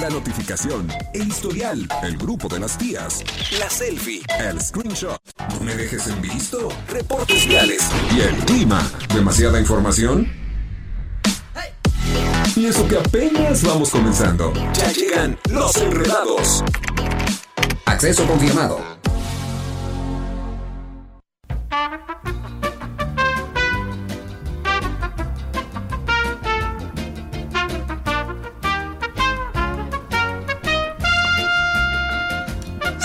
la notificación, el historial, el grupo de las tías, la selfie, el screenshot. No me dejes en visto. Reportes viales y el clima. ¿Demasiada información? Y eso que apenas vamos comenzando. Ya llegan los enredados. Acceso confirmado.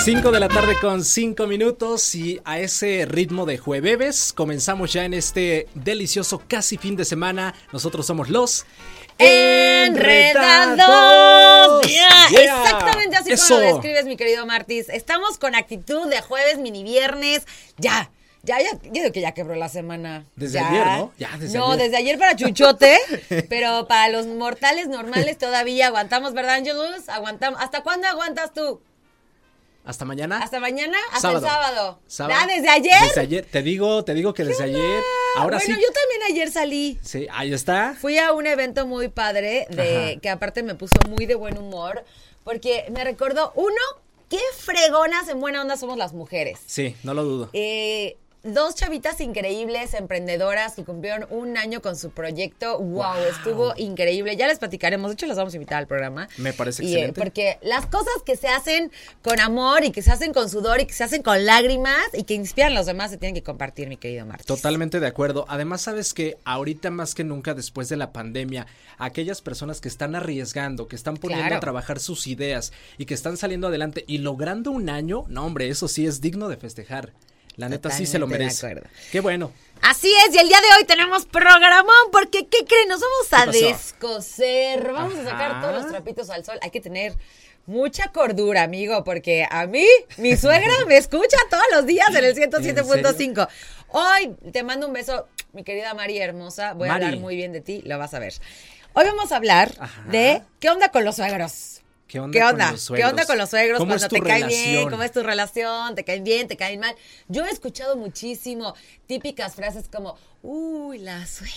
5 de la tarde con 5 minutos y a ese ritmo de jueves comenzamos ya en este delicioso casi fin de semana. Nosotros somos los Enredados. Exactamente así como lo describes, mi querido Martis. Estamos con actitud de jueves, mini viernes. Ya. Ya, ya, yo digo que ya quebró la semana. Desde ayer, ¿no? Ya, desde no, desde ayer para Chuchote, pero para los mortales normales todavía aguantamos, ¿verdad, Angelus? Aguantamos. ¿Hasta cuándo aguantas tú? ¿Hasta mañana? ¿Hasta mañana? Hasta el sábado. ¿Ah, desde ayer? Desde ayer. Te digo, te digo que desde ayer. Ahora bueno, yo también ayer salí. Sí, ahí está. Fui a un evento muy padre, de que aparte me puso muy de buen humor, porque me recordó, uno, qué fregonas en buena onda somos las mujeres. Sí, no lo dudo. Eh, dos chavitas increíbles, emprendedoras, que cumplieron un año con su proyecto. Wow, estuvo increíble. Ya les platicaremos. De hecho, las vamos a invitar al programa. Me parece y, eh, excelente. porque las cosas que se hacen con amor y que se hacen con sudor y que se hacen con lágrimas y que inspiran a los demás se tienen que compartir, mi querido Martín. Totalmente de acuerdo. Además, sabes que ahorita más que nunca, después de la pandemia, aquellas personas que están arriesgando, que están poniendo a trabajar sus ideas y que están saliendo adelante y logrando un año, no, hombre, eso sí es digno de festejar. La neta sí se lo merece. Qué bueno. Así es, y el día de hoy tenemos programón, porque ¿qué creen? Nos vamos a descoser, vamos a sacar todos los trapitos al sol. Hay que tener mucha cordura, amigo, porque a mí, mi suegra me escucha todos los días en el 107.5. Hoy te mando un beso, mi querida María hermosa. Voy a hablar muy bien de ti, lo vas a ver. Hoy vamos a hablar de qué onda con los suegros. ¿Qué onda, Con los suegros? ¿Qué onda con los suegros? Cuando te caen bien, ¿cómo es tu relación? ¿Te caen bien? ¿Te caen mal? Yo he escuchado muchísimo típicas frases como, uy, la suegra.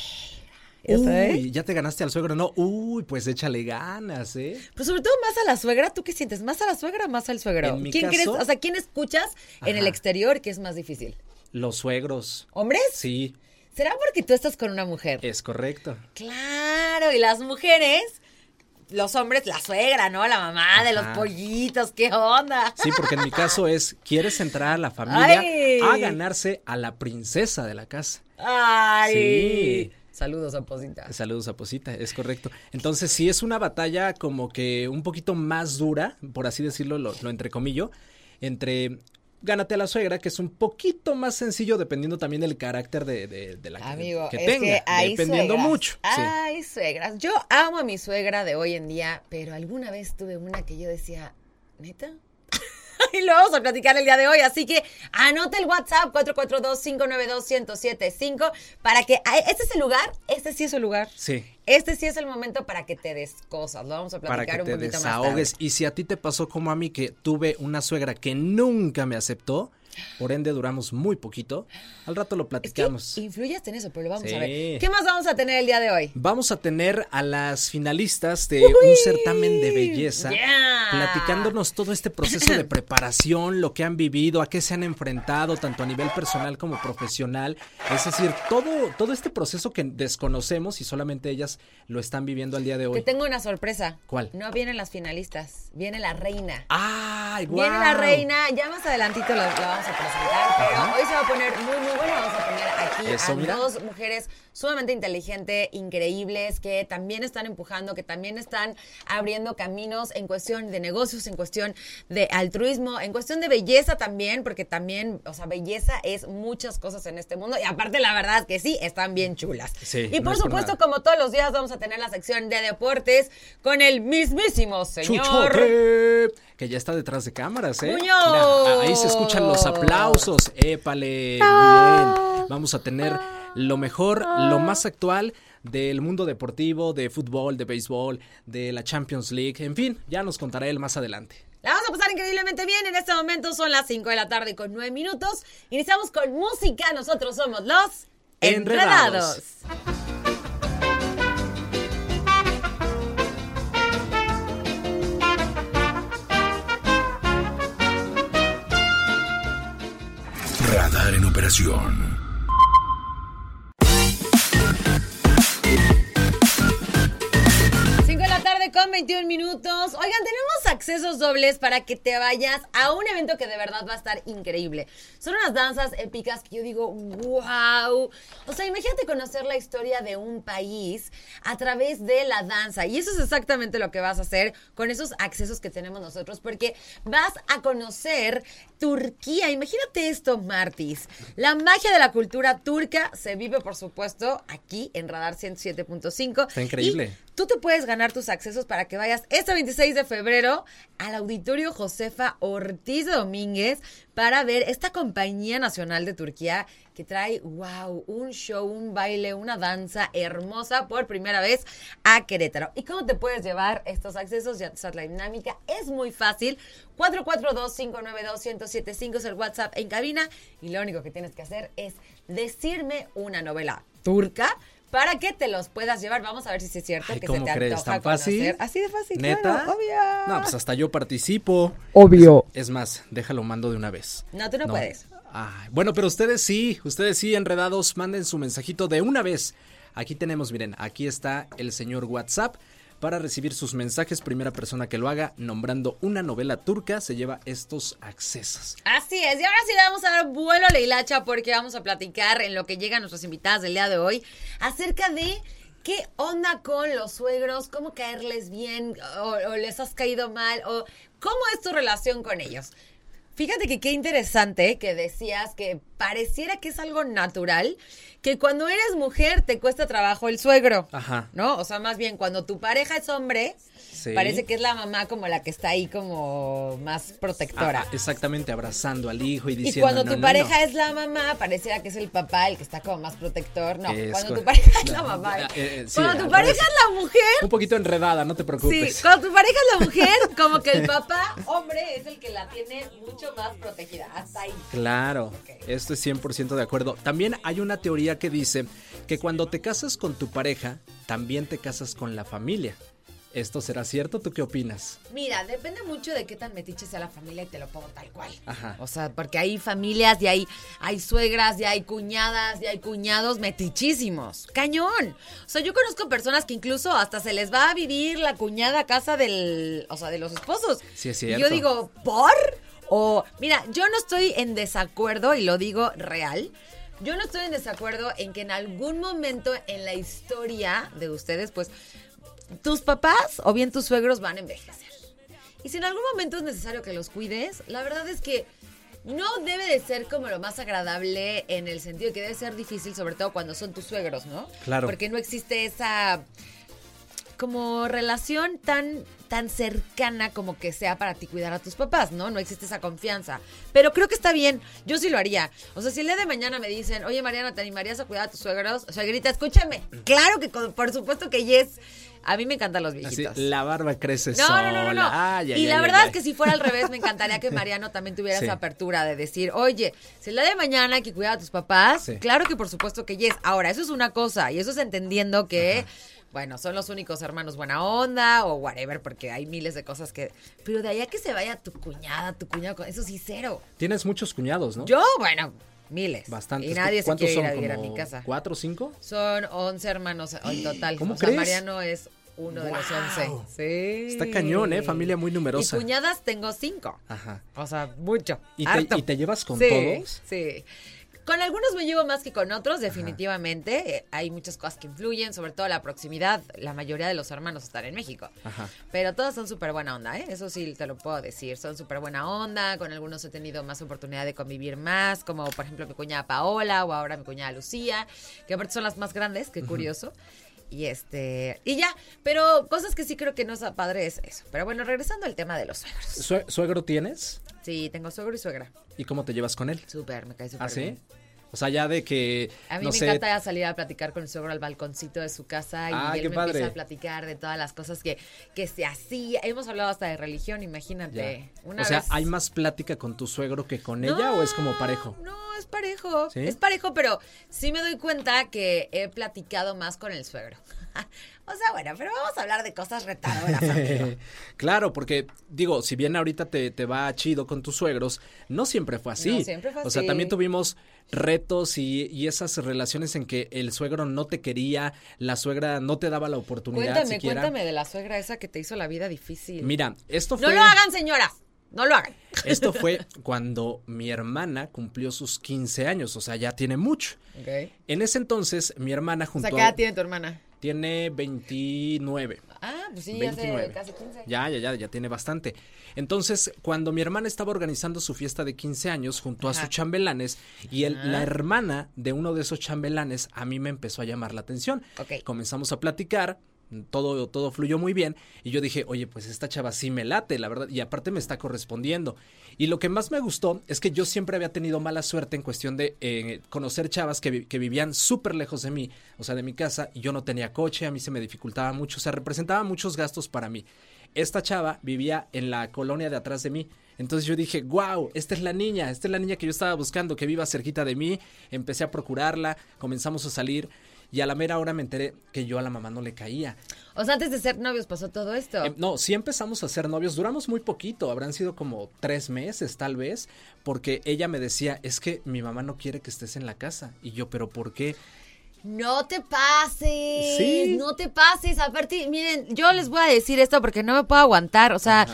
Uy, ya te ganaste al suegro, no, uy, pues échale ganas, ¿eh? Pero sobre todo más a la suegra, ¿tú qué sientes? ¿Más a la suegra o más al suegro? En mi ¿Quién caso, o sea, ¿quién escuchas en el exterior que es más difícil? Los suegros. ¿Hombres? Sí. ¿Será porque tú estás con una mujer? Es correcto. Claro, y las mujeres los hombres, la suegra, ¿no? La mamá de los pollitos, ¿qué onda? Sí, porque en mi caso es, quieres entrar a la familia a ganarse a la princesa de la casa. Ay. Sí. Saludos a Posita. Saludos a Posita, es correcto. Entonces sí es una batalla como que un poquito más dura, por así decirlo, lo, lo entrecomillo, entre gánate a la suegra, que es un poquito más sencillo dependiendo también del carácter de, la Amigo, que, es tenga. Que hay dependiendo mucho. Ay, suegras. Yo amo a mi suegra de hoy en día, pero alguna vez tuve una que yo decía, ¿neta? y lo vamos a platicar el día de hoy. Así que anote el WhatsApp 442-592-1075 para que este es el lugar, este sí es el lugar. Sí. Este sí es el momento para que te des cosas. Lo vamos a platicar para que un te poquito desahogues. más Y si a ti te pasó como a mí que tuve una suegra que nunca me aceptó, por ende duramos muy poquito. Al rato lo platicamos. Es que influyes en eso, pero lo vamos a ver. ¿Qué más vamos a tener el día de hoy? Vamos a tener a las finalistas de un certamen de belleza platicándonos todo este proceso de preparación, lo que han vivido, a qué se han enfrentado, tanto a nivel personal como profesional. Es decir, todo, todo este proceso que desconocemos y solamente ellas lo están viviendo al día de hoy. Te tengo una sorpresa. ¿Cuál? No vienen las finalistas, viene la reina. ¡Ay, wow! Viene la reina, ya más adelantito la, vamos a presentar, pero hoy se va a poner muy, muy bueno. Vamos a tener aquí a dos mujeres sumamente inteligentes, increíbles, que también están empujando, que también están abriendo caminos en cuestión de negocios, en cuestión de altruismo, en cuestión de belleza también, porque también, o sea, belleza es muchas cosas en este mundo y aparte la verdad que sí, están bien chulas. y por supuesto, como todos los días, vamos a tener la sección de deportes con el mismísimo señor. que ya está detrás de cámaras, ¿eh? ahí se escuchan los aplausos. Épale, muy bien. Vamos a tener lo mejor, lo más actual del mundo deportivo, de fútbol, de béisbol, de la Champions League, en fin, ya nos contará él más adelante. La vamos a pasar increíblemente bien. En este momento son las 5 de la tarde con 9 minutos. Iniciamos con música. Nosotros somos los Enredados. Comunicación. Con 21 minutos. Oigan, tenemos accesos dobles para que te vayas a un evento que de verdad va a estar increíble. Son unas danzas épicas que yo digo, wow. O sea, imagínate conocer la historia de un país a través de la danza. Y eso es exactamente lo que vas a hacer con esos accesos que tenemos nosotros, porque vas a conocer Turquía. Imagínate esto, Martis. La magia de la cultura turca se vive, por supuesto, aquí en Radar 107.5. Está increíble. Tú te puedes ganar tus accesos para que vayas este 26 de febrero al Auditorio Josefa Ortiz Domínguez para ver esta compañía nacional de Turquía que trae, wow, un show, un baile, una danza hermosa por primera vez a Querétaro. ¿Y cómo te puedes llevar estos accesos? Ya sabes la dinámica. Es muy fácil. 442-592-1075 es el WhatsApp en cabina y lo único que tienes que hacer es decirme una novela turca para que te los puedas llevar. Vamos a ver si es cierto que se te crees? antoja ¿Tan fácil? Así de fácil, ¿Neta? obvio. No, pues hasta yo participo. Obvio. Es, más, déjalo mando de una vez. No, tú no, puedes. bueno, pero ustedes sí, ustedes sí, enredados, manden su mensajito de una vez. Aquí tenemos, miren, aquí está el señor WhatsApp para recibir sus mensajes. Primera persona que lo haga nombrando una novela turca se lleva estos accesos. Así es. Y ahora sí le vamos a dar vuelo a la porque vamos a platicar en lo que llegan nuestras invitadas del día de hoy acerca de ¿Qué onda con los suegros? ¿Cómo caerles bien? O, o, les has caído mal? ¿O cómo es tu relación con ellos? Fíjate que qué interesante que decías que pareciera que es algo natural, que cuando eres mujer te cuesta trabajo el suegro. Ajá. ¿No? O sea, más bien cuando tu pareja es hombre, Parece que es la mamá como la que está ahí como más protectora. exactamente, abrazando al hijo y diciendo. Y cuando tu pareja es la mamá, pareciera que es el papá el que está como más protector. No, cuando tu pareja es la mamá. Eh, eh, cuando tu pareja es la mujer. Un poquito enredada, no te preocupes. Sí, cuando tu pareja es la mujer, como que el papá, hombre, es el que la tiene mucho más protegida. Hasta ahí. Claro, esto es 100% de acuerdo. También hay una teoría que dice que cuando te casas con tu pareja, también te casas con la familia. ¿Esto será cierto? ¿Tú qué opinas? Mira, depende mucho de qué tan metiche sea la familia y te lo pongo tal cual. Ajá. O sea, porque hay familias y hay, hay suegras y hay cuñadas y hay cuñados metichísimos. ¡Cañón! O sea, yo conozco personas que incluso hasta se les va a vivir la cuñada a casa del, o sea, de los esposos. Sí, es cierto. Y yo digo, ¿por? O, mira, yo no estoy en desacuerdo y lo digo real. Yo no estoy en desacuerdo en que en algún momento en la historia de ustedes, pues, tus papás o bien tus suegros van a envejecer. Y si en algún momento es necesario que los cuides, la verdad es que no debe de ser como lo más agradable en el sentido de que debe ser difícil, sobre todo cuando son tus suegros, ¿no? Claro. Porque no existe esa como relación tan tan cercana como que sea para ti cuidar a tus papás, ¿no? No existe esa confianza. Pero creo que está bien. Yo sí lo haría. O sea, si el día de mañana me dicen, oye, Mariana, ¿te animarías a cuidar a tus suegros? O sea, grita, escúchame. Claro que por supuesto que yes. A mí me encantan los viejitos. la barba crece no, sola. No, no, no. y la verdad es que si fuera al revés, me encantaría que Mariano también tuviera esa apertura de decir, oye, si el día de mañana hay que cuidar a tus papás, claro que por supuesto que yes. Ahora, eso es una cosa y eso es entendiendo que bueno, son los únicos hermanos buena onda o whatever, porque hay miles de cosas que... Pero de allá que se vaya tu cuñada, tu cuñado, eso sí, cero. Tienes muchos cuñados, ¿no? Yo, bueno, miles. Bastantes. Y nadie se quiere ir a vivir a mi casa. ¿Cuatro o cinco? Son once hermanos en total. ¿Cómo o crees? Mariano es uno de los once. Sí. Está cañón, ¿eh? Familia muy numerosa. Y cuñadas tengo cinco. Ajá. O sea, mucho. ¿Y, te, ¿y te, llevas con todos? Sí. Con algunos me llevo más que con otros, definitivamente. Eh, hay muchas cosas que influyen, sobre todo la proximidad. La mayoría de los hermanos están en México. Ajá. Pero todos son súper buena onda, ¿eh? Eso sí te lo puedo decir. Son súper buena onda. Con algunos he tenido más oportunidad de convivir más, como por ejemplo mi cuñada Paola o ahora mi cuñada Lucía, que aparte son las más grandes, qué curioso. Y este, y ya, pero cosas que sí creo que no es padre es eso. Pero bueno, regresando al tema de los suegros. ¿Suegro tienes? Sí, tengo suegro y suegra. ¿Y cómo te llevas con él? Súper, me cae súper ¿Ah, sí? O sea, ya de que. A mí me encanta salir a platicar con el suegro al balconcito de su casa y ah, él me empieza a platicar de todas las cosas que, que se hacía. Hemos hablado hasta de religión, imagínate. o sea, ¿hay más plática con tu suegro que con ella o es como parejo? No, es parejo. Es parejo, pero sí me doy cuenta que he platicado más con el suegro. o sea, bueno, pero vamos a hablar de cosas retadoras. claro, porque digo, si bien ahorita te, te va chido con tus suegros, no siempre fue así. No siempre fue así. O sea, también tuvimos retos y, esas relaciones en que el suegro no te quería, la suegra no te daba la oportunidad. Cuéntame, cuéntame de la suegra esa que te hizo la vida difícil. Mira, esto fue. No lo hagan, señora. No lo hagan. Esto fue cuando mi hermana cumplió sus 15 años, o sea, ya tiene mucho. En ese entonces, mi hermana junto O sea, ¿qué edad tiene tu hermana? Tiene 29. Ah, pues sí, ya hace casi 15. Ya, ya, ya, ya tiene bastante. Entonces, cuando mi hermana estaba organizando su fiesta de 15 años junto a sus chambelanes y el, la hermana de uno de esos chambelanes a mí me empezó a llamar la atención. Comenzamos a platicar, todo, todo fluyó muy bien. Y yo dije, oye, pues esta chava sí me late, la verdad. Y aparte me está correspondiendo. Y lo que más me gustó es que yo siempre había tenido mala suerte en cuestión de eh, conocer chavas que, que vivían súper lejos de mí, o sea, de mi casa, y yo no tenía coche, a mí se me dificultaba mucho, o sea, representaba muchos gastos para mí. Esta chava vivía en la colonia de atrás de mí. Entonces yo dije, wow, esta es la niña, esta es la niña que yo estaba buscando, que viva cerquita de mí. Empecé a procurarla, comenzamos a salir y a la mera hora me enteré que yo a la mamá no le caía. O sea, antes de ser novios pasó todo esto. Em, no, sí empezamos a ser novios, duramos muy poquito, habrán sido como tres meses tal vez, porque ella me decía, es que mi mamá no quiere que estés en la casa. Y yo, pero ¿por qué? No te pases. Sí. No te pases. Aparte, miren, yo les voy a decir esto porque no me puedo aguantar. O sea,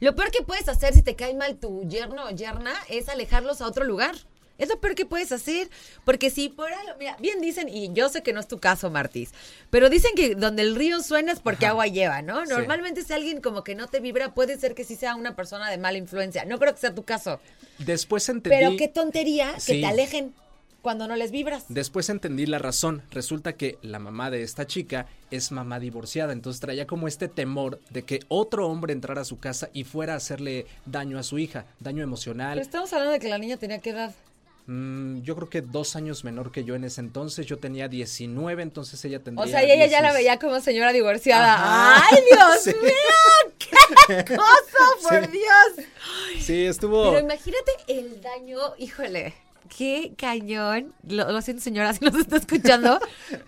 lo peor que puedes hacer si te cae mal tu yerno o yerna es alejarlos a otro lugar. Es lo peor que puedes hacer. Porque si por algo, mira, bien dicen, y yo sé que no es tu caso, Martis, pero dicen que donde el río suena es porque agua lleva, ¿no? Normalmente si alguien como que no te vibra, puede ser que sí sea una persona de mala influencia. No creo que sea tu caso. Después entendí. Pero qué tontería que te alejen cuando no les vibras. Después entendí la razón. Resulta que la mamá de esta chica es mamá divorciada, entonces traía como este temor de que otro hombre entrara a su casa y fuera a hacerle daño a su hija, daño emocional. Pero estamos hablando de que la niña tenía qué edad. Mm, yo creo que dos años menor que yo en ese entonces. Yo tenía 19, entonces ella tendría. O sea, ella ya la veía como señora divorciada. ¡Ay, Dios mío! ¡Qué cosa, por Dios! Sí, estuvo. Pero imagínate el daño, híjole. Qué cañón. Lo, siento, señora, si nos está escuchando.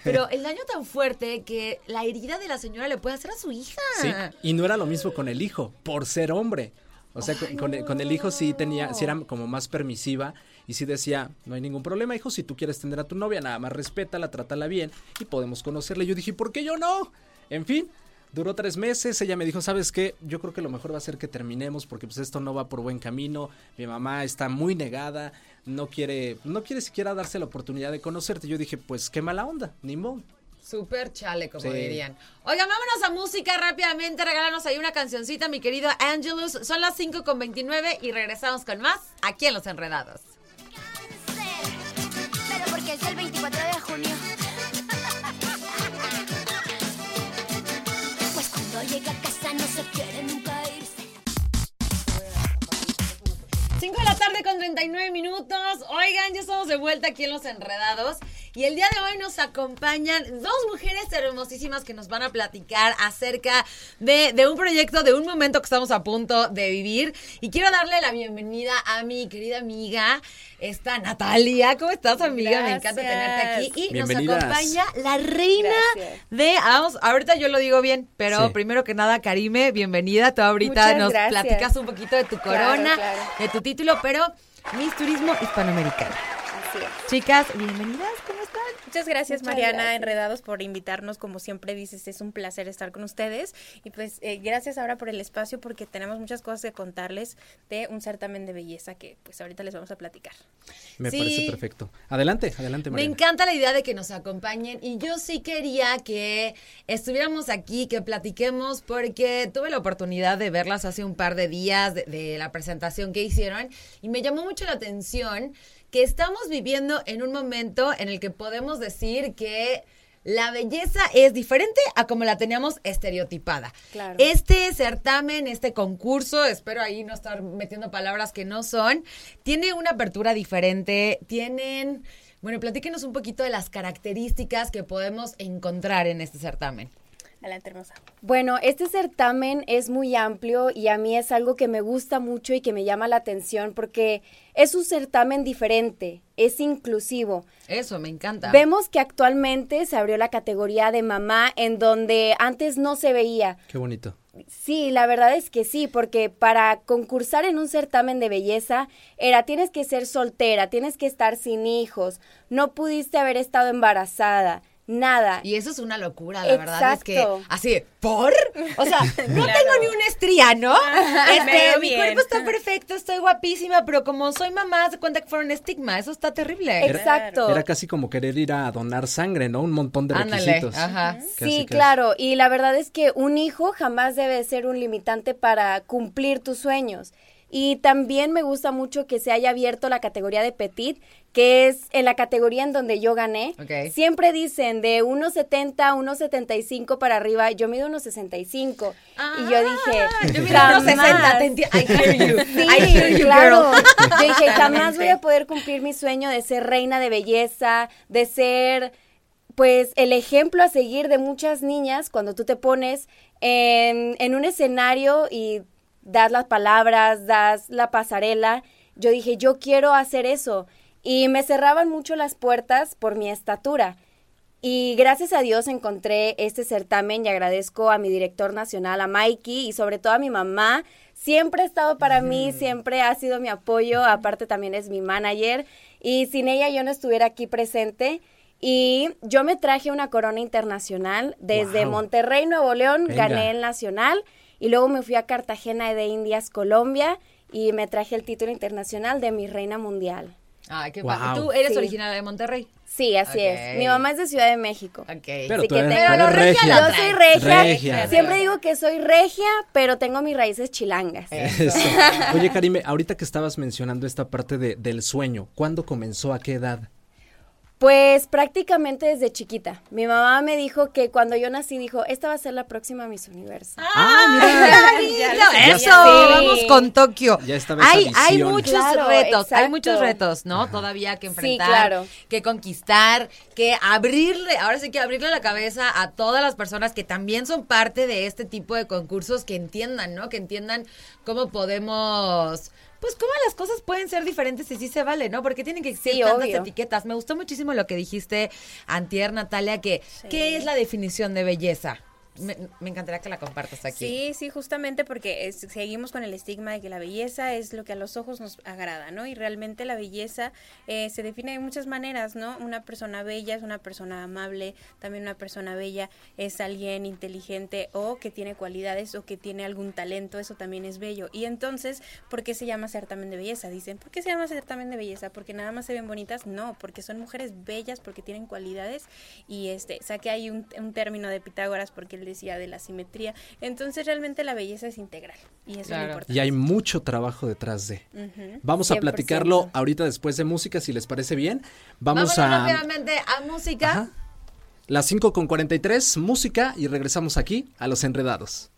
pero el daño tan fuerte que la herida de la señora le puede hacer a su hija. Sí, y no era lo mismo con el hijo, por ser hombre. O sea, con, con, el hijo sí tenía, sí era como más permisiva y sí decía, no hay ningún problema, hijo, si tú quieres tener a tu novia, nada más respétala, trátala bien y podemos conocerla. yo dije, ¿por qué yo no? En fin, Duró tres meses, ella me dijo, ¿sabes qué? Yo creo que lo mejor va a ser que terminemos porque pues esto no va por buen camino. Mi mamá está muy negada, no quiere, no quiere siquiera darse la oportunidad de conocerte. Yo dije, pues qué mala onda, ni modo. Súper chale, como dirían. Oigan, vámonos a música rápidamente. Regálanos ahí una cancioncita, mi querido Angelus. Son las 5 con 29 y regresamos con más aquí en Los Enredados. Porque es el 24 de junio. Pues cuando llega a casa no se quiere nunca irse. 5 de la tarde con 39 minutos. Oigan, ya estamos de vuelta aquí en Los Enredados. Y el día de hoy nos acompañan dos mujeres hermosísimas que nos van a platicar acerca de, un proyecto, de un momento que estamos a punto de vivir. Y quiero darle la bienvenida a mi querida amiga, esta Natalia. ¿Cómo estás, amiga? Me encanta tenerte aquí. Y nos acompaña la reina de. Vamos, ahorita yo lo digo bien, pero primero que nada, Karime, bienvenida. Tú ahorita nos platicas un poquito de tu corona, de tu título, pero Miss Turismo Hispanoamericano. Chicas, bienvenidas, Muchas gracias, Mariana Enredados, por invitarnos. Como siempre dices, es un placer estar con ustedes. Y pues eh, gracias ahora por el espacio, porque tenemos muchas cosas que contarles de un certamen de belleza que pues ahorita les vamos a platicar. Me parece perfecto. Adelante, adelante, Mariana. Me encanta la idea de que nos acompañen y yo sí quería que estuviéramos aquí, que platiquemos, porque tuve la oportunidad de verlas hace un par de días de la presentación que hicieron y me llamó mucho la atención que estamos viviendo en un momento en el que podemos decir que la belleza es diferente a como la teníamos estereotipada. Este certamen, este concurso, espero ahí no estar metiendo palabras que no son, tiene una apertura diferente, tienen... Bueno, platíquenos un poquito de las características que podemos encontrar en este certamen. Adelante, hermosa. Bueno, este certamen es muy amplio y a mí es algo que me gusta mucho y que me llama la atención porque es un certamen diferente, es inclusivo. Eso, me encanta. Vemos que actualmente se abrió la categoría de mamá en donde antes no se veía. Qué bonito. Sí, la verdad es que sí, porque para concursar en un certamen de belleza era tienes que ser soltera, tienes que estar sin hijos, no pudiste haber estado embarazada, nada. Y eso es una locura, la verdad es que así, ¿por? O sea, no tengo ni una estría, ¿no? Este, mi cuerpo está perfecto, estoy guapísima, pero como soy mamá, se cuenta que fue un estigma, eso está terrible. Exacto. Era, casi como querer ir a donar sangre, ¿no? Un montón de requisitos. Ajá. sí, claro, y la verdad es que un hijo jamás debe ser un limitante para cumplir tus sueños. Y también me gusta mucho que se haya abierto la categoría de petit, que es en la categoría en donde yo gané. Siempre dicen de 1.70 a 1.75 para arriba, yo mido 1.65. y yo dije, ah, yo mido 1.60, I hear you. I hear you, claro. Yo dije, jamás voy a poder cumplir mi sueño de ser reina de belleza, de ser pues el ejemplo a seguir de muchas niñas cuando tú te pones en, en un escenario y das las palabras, das la pasarela. Yo dije, yo quiero hacer eso. Y me cerraban mucho las puertas por mi estatura. Y gracias a Dios encontré este certamen y agradezco a mi director nacional, a Mikey, y sobre todo a mi mamá. Siempre ha estado para mí, siempre ha sido mi apoyo, aparte también es mi manager. Y sin ella yo no estuviera aquí presente. Y yo me traje una corona internacional desde Monterrey, Nuevo León, gané el nacional. Y luego me fui a Cartagena de Indias, Colombia, y me traje el título internacional de mi reina mundial. Ay, qué ¿Tú eres originaria de Monterrey? Sí, así es. Mi mamá es de Ciudad de México. Ok. Pero, tú eres, regia. Yo soy regia. Siempre digo que soy regia, pero tengo mis raíces chilangas. Oye, Karime, ahorita que estabas mencionando esta parte de, del sueño, ¿cuándo comenzó? ¿A qué edad? Pues prácticamente desde chiquita. Mi mamá me dijo que cuando yo nací dijo, esta va a ser la próxima Miss Universo. Ah, mira. Eso, vamos con Tokio. Ya hay, hay muchos retos, hay muchos retos, ¿no? Todavía que enfrentar, sí, claro. que conquistar, que abrirle, ahora sí que abrirle la cabeza a todas las personas que también son parte de este tipo de concursos, que entiendan, ¿no? Que entiendan cómo podemos pues cómo las cosas pueden ser diferentes y sí se vale, ¿no? Porque tienen que existir tantas etiquetas. Me gustó muchísimo lo que dijiste, Antier, Natalia, que ¿qué es la definición de belleza? Me, encantaría que la compartas aquí. Sí, sí, justamente porque seguimos con el estigma de que la belleza es lo que a los ojos nos agrada, ¿no? Y realmente la belleza eh, se define de muchas maneras, ¿no? Una persona bella es una persona amable, también una persona bella es alguien inteligente o que tiene cualidades o que tiene algún talento, eso también es bello. Y entonces, ¿por qué se llama certamen de belleza? Dicen, ¿por qué se llama certamen de belleza? ¿Porque nada más se ven bonitas? No, porque son mujeres bellas, porque tienen cualidades y este, saqué ahí un, término de Pitágoras porque decía de la simetría. Entonces realmente la belleza es integral y es Y hay mucho trabajo detrás de. Vamos a platicarlo ahorita después de música, si les parece bien. Vamos a... rápidamente a música. Las 5 con 43, música y regresamos aquí a Los Enredados.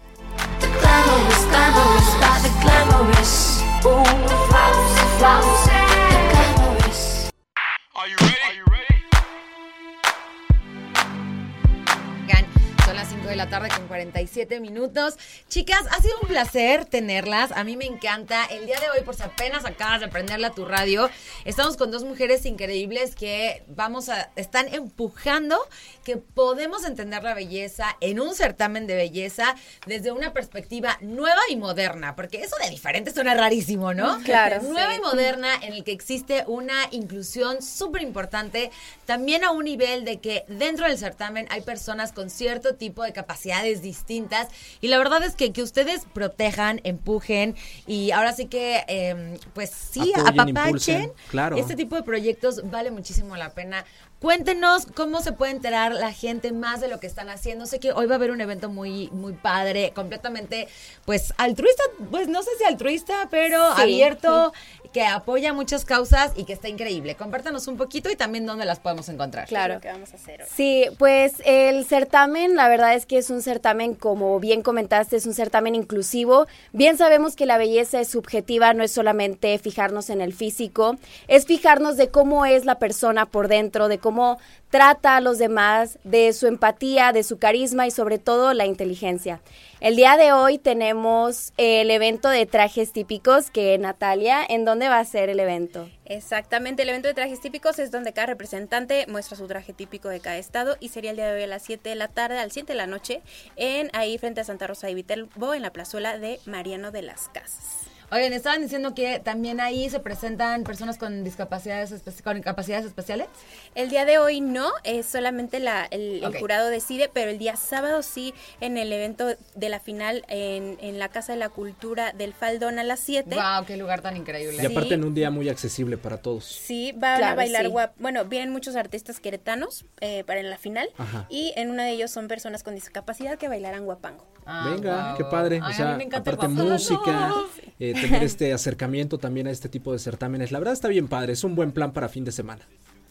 De la tarde con 47 minutos. Chicas, ha sido un placer tenerlas. A mí me encanta. El día de hoy, por si apenas acabas de prenderle a tu radio, estamos con dos mujeres increíbles que vamos a, están empujando que podemos entender la belleza en un certamen de belleza desde una perspectiva nueva y moderna, porque eso de diferente suena rarísimo, ¿no? Claro. Nueva y moderna en el que existe una inclusión súper importante, también a un nivel de que dentro del certamen hay personas con cierto tipo de capacidades distintas. Y la verdad es que que ustedes protejan, empujen y ahora sí que, em, pues sí, apapachen. Claro. Este tipo de proyectos vale muchísimo la pena. Cuéntenos cómo se puede enterar la gente más de lo que están haciendo. Sé que hoy va a haber un evento muy, muy padre, completamente, pues, altruista, pues no sé si altruista, pero abierto, que apoya muchas causas y que está increíble. Compártanos un poquito y también dónde las podemos encontrar. Claro. ¿Qué vamos a hacer hoy? Sí, pues el certamen, la verdad es que es un certamen, como bien comentaste, es un certamen inclusivo. Bien sabemos que la belleza es subjetiva, no es solamente fijarnos en el físico, es fijarnos de cómo es la persona por dentro, de cómo cómo trata a los demás, de su empatía, de su carisma y sobre todo la inteligencia. El día de hoy tenemos el evento de trajes típicos que Natalia, ¿en dónde va a ser el evento? Exactamente, el evento de trajes típicos es donde cada representante muestra su traje típico de cada estado y sería el día de hoy a las 7 de la tarde, al 7 de la noche, en ahí frente a Santa Rosa de Viterbo, en la plazuela de Mariano de las Casas. Oigan, estaban diciendo que también ahí se presentan personas con discapacidades con capacidades especiales. El día de hoy no, es solamente la, el, jurado decide, pero el día sábado sí, en el evento de la final en, en la Casa de la Cultura del Faldón a las 7. ¡Wow! ¡Qué lugar tan increíble! Y aparte en un día muy accesible para todos. Sí, van a bailar guap. Bueno, vienen muchos artistas queretanos eh, para la final y en uno de ellos son personas con discapacidad que bailarán guapango. Ah, Venga, qué padre. o sea, aparte música, eh, tener este acercamiento también a este tipo de certámenes. La verdad está bien padre, es un buen plan para fin de semana.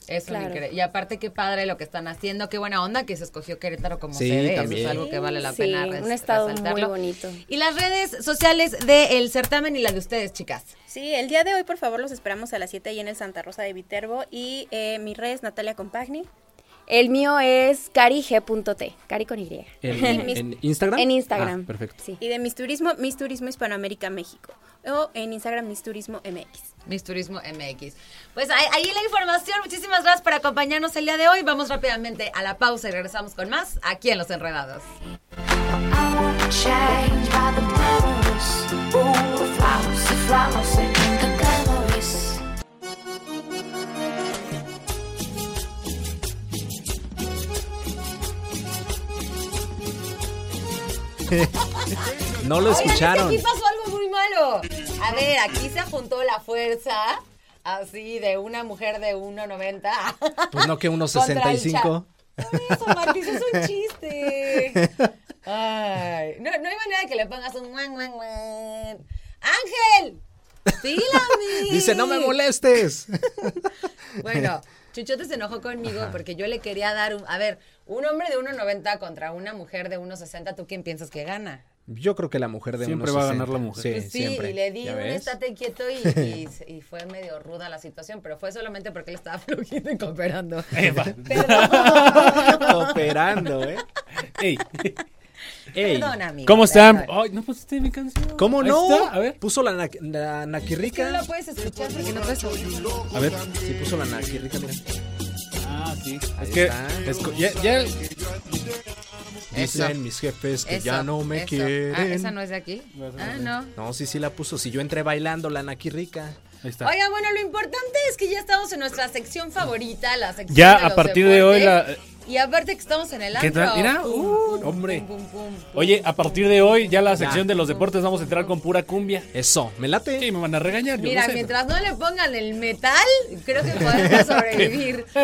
Eso Y aparte qué padre lo que están haciendo, qué buena onda que se escogió Querétaro como sede, eso es algo que vale la pena un estado muy bonito. Y las redes sociales del certamen y la de ustedes, chicas. Sí, el día de hoy por favor los esperamos a las 7 ahí en el Santa Rosa de Viterbo y eh, mi red es Natalia Compagni. El mío es carige.t, cari con Y. ¿En, Instagram? En Instagram. Ah, perfecto. Y de Mis Turismo, Mis Turismo Hispanoamérica México. O en Instagram, Mis Turismo MX. Mis Turismo MX. Pues ahí, ahí, la información. Muchísimas gracias por acompañarnos el día de hoy. Vamos rápidamente a la pausa y regresamos con más aquí en Los Enredados. no lo escucharon. aquí pasó algo muy malo. A ver, aquí se juntó la fuerza así de una mujer de 1.90. Pues no que 1.65. Eso, Martis, es un chiste. Ay, no, no hay manera de que le pongas un guan, guan, guan. ¡Ángel! ¡Pílame! Dice, no me molestes. bueno, Chuchote se enojó conmigo porque yo le quería dar un... A ver, un hombre de 1,90 contra una mujer de 1,60, ¿tú quién piensas que gana? Yo creo que la mujer de Siempre va a ganar la mujer. Sí, pues sí y le di un estate quieto y, y, fue medio ruda la situación, pero fue solamente porque él estaba flojito y cooperando. cooperando, ¿eh? Ey. Ey. Perdón, amigo. ¿Cómo están? Ay, no pusiste mi canción. ¿Cómo no? A ver. Puso la, la naquirrica. no la puedes escuchar porque no puedes oír. A ver. Sí, puso la naquirrica, mira. Ah, sí. es que ya, ya Dicen mis jefes que ya no me quieren. Ah, ¿esa no es de aquí? Ah, no. No, sí, sí la puso. Si yo entré bailando la naquirrica. Ahí está. Oiga, bueno, lo importante es que ya estamos en nuestra sección favorita, la sección Ya a partir de hoy la y aparte que estamos en el. ¿Qué? Mira, uh, hombre. Oye, a partir de hoy, ya la sección de los deportes vamos a entrar con pura cumbia. Eso, me late. Sí, me van a regañar. Mira, mientras no le pongan el metal, creo que podemos sobrevivir.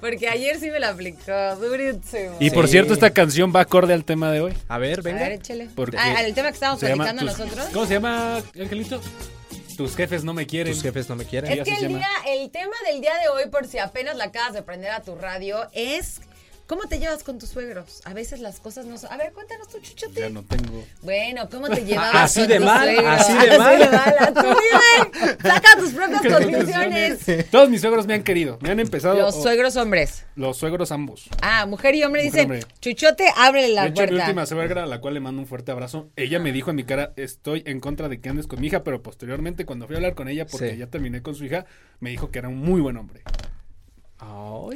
Porque ayer sí me la aplicó, durísimo. Y por cierto, esta canción va acorde al tema de hoy. A ver, venga. A ver, échale. Ah, el tema que estábamos platicando nosotros. ¿Cómo se llama, Angelito? Tus jefes no me quieren. Tus jefes no me quieren. Es que el, día, el tema del día de hoy, por si apenas la acabas de prender a tu radio, es ¿Cómo te llevas con tus suegros? A veces las cosas no son. A ver, cuéntanos tu chuchote. Ya no tengo. Bueno, ¿cómo te llevabas así con de tus mal, suegros? Así de mal, Tú dime, saca tus propias conclusiones. Todos mis suegros me han querido. Me han empezado. Los suegros hombres. Los suegros ambos. Ah, mujer y hombre dicen, Chuchote, ábrele la de hecho, puerta. mi última suegra, a la cual le mando un fuerte abrazo, ella me dijo en mi cara, estoy en contra de que andes con mi hija, pero posteriormente cuando fui a hablar con ella, porque ya terminé con su hija, me dijo que era un muy buen hombre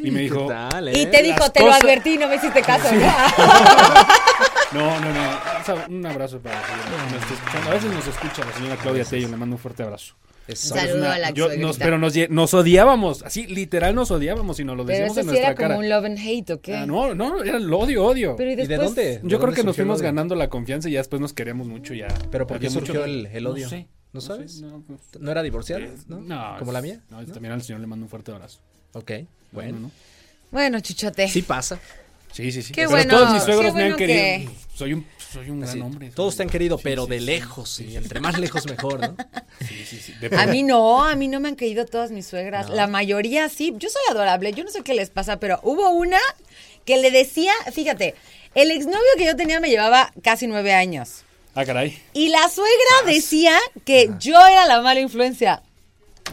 y me dijo. Y eh? te dijo, te lo advertí, no me hiciste caso. no, no, no. un abrazo para escuchando. A veces nos escucha la señora Claudia Tello, le mando un fuerte abrazo. Un saludo a la yo, Pero nos, nos, odiábamos, así literal nos odiábamos y nos lo decíamos en nuestra era cara. como un love and hate o qué? Ah, no, no, era el odio, odio. Pero ¿y, de dónde? Yo creo que nos fuimos ganando la confianza y ya después nos queríamos mucho ya. ¿Pero por qué surgió el, el, odio? No sé. ¿No, sabes? No, era divorciada? Eh, ¿no? ¿Como la mía? No, también al señor le mando un fuerte abrazo. Ok, bueno. Bueno, chuchote. Sí pasa. Sí, sí, sí. Qué pero todos mis suegros me han querido. Soy un, soy un gran hombre. Todos te han querido, pero de lejos. Y entre más lejos mejor, ¿no? Sí, sí, sí. a mí no, a mí no me han querido todas mis suegras. La mayoría sí. Yo soy adorable. Yo no sé qué les pasa, pero hubo una que le decía, fíjate, el exnovio que yo tenía me llevaba casi nueve años. Ah, caray. Y la suegra decía que yo era la mala influencia.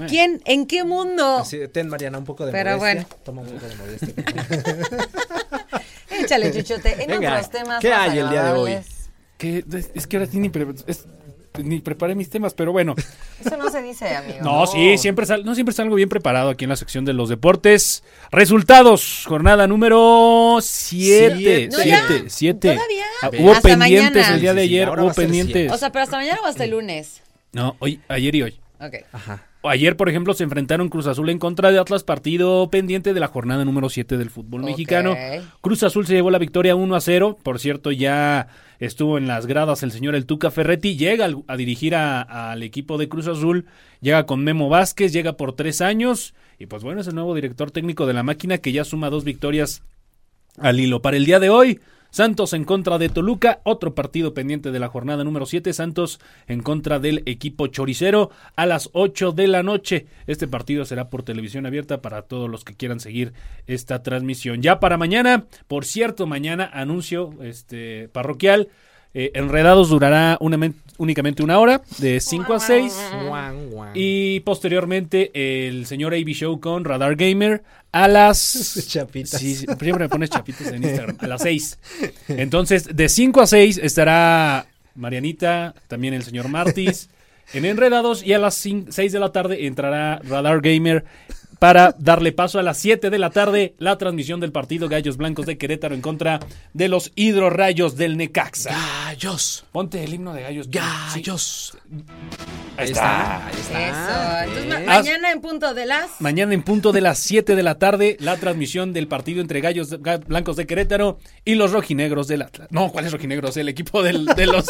¿Quién? ¿En qué mundo? ten, Mariana, un poco de Pero bueno. Toma un poco de modestia. Échale, Chuchote. En otros temas ¿Qué hay el día de hoy? Que, es que ahora sí ni, ni preparé mis temas, pero bueno. Eso no se dice, amigo. No, sí, siempre sal, no siempre salgo bien preparado aquí en la sección de los deportes. Resultados, jornada número 7. 7, 7. Todavía. Ah, hubo pendientes el día de ayer, hubo pendientes. O sea, pero hasta mañana o hasta el lunes. No, hoy, ayer y hoy. Ajá. Ayer, por ejemplo, se enfrentaron Cruz Azul en contra de Atlas, partido pendiente de la jornada número 7 del fútbol mexicano. Cruz Azul se llevó la victoria 1 a 0. Por cierto, ya estuvo en las gradas el señor El Tuca Ferretti. Llega a dirigir al equipo de Cruz Azul. Llega con Memo Vázquez, llega por tres años. Y pues bueno, es el nuevo director técnico de la máquina que ya suma dos victorias al hilo. Para el día de hoy, Santos en contra de Toluca, otro partido pendiente de la jornada número 7, Santos en contra del equipo choricero a las 8 de la noche. Este partido será por televisión abierta para todos los que quieran seguir esta transmisión. Ya para mañana, por cierto, mañana anuncio este parroquial eh, Enredados durará únicamente una hora, de 5 a 6. Y posteriormente el señor AB Show con Radar Gamer a las... chapitas. Sí, siempre me pones chapitas en Instagram. A las 6. Entonces, de 5 a 6 estará Marianita, también el señor Martis. En Enredados y a las 6 de la tarde entrará Radar Gamer para darle paso a las 7 de la tarde la transmisión del partido Gallos Blancos de Querétaro en contra de los Hidrorrayos del Necaxa. Gallos. Ponte el himno de Gallos. Gallos. Ahí, está. Ahí está. Eso. Entonces, mañana en punto de las. Mañana en punto de las 7 de la tarde la transmisión del partido entre Gallos Blancos de Querétaro y los rojinegros del Atlas. No, ¿cuáles rojinegros? El equipo del, de los.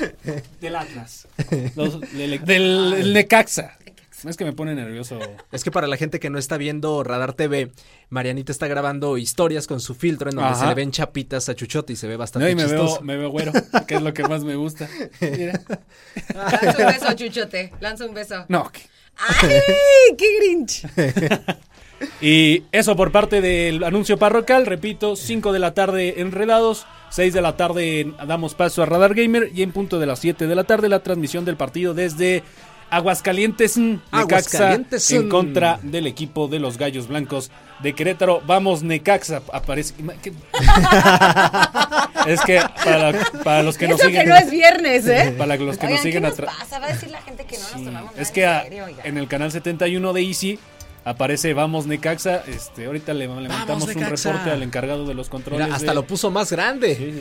del Atlas. del, del Necaxa. Es que me pone nervioso. Es que para la gente que no está viendo Radar TV, Marianita está grabando historias con su filtro en donde se le ven chapitas a Chuchote y se ve bastante no, y me Veo, me veo güero, que es lo que más me gusta. Mira. Lanza un beso, Chuchote. Lanza un beso. No. ¡Ay! ¡Qué grinch! y eso por parte del anuncio parroquial. Repito, 5 de la tarde enredados. 6 de la tarde damos paso a Radar Gamer y en punto de las 7 de la tarde la transmisión del partido desde Aguascalientes, Necaxa en contra del equipo de los Gallos Blancos de Querétaro. Vamos, Necaxa. Aparece. es que para, los que nos siguen. que no es viernes, ¿eh? Para los que nos siguen atrás. Va a decir la gente que no nos tomamos Es que en el canal 71 de Easy aparece Vamos Necaxa. Este, ahorita le levantamos un reporte al encargado de los controles. hasta lo puso más grande.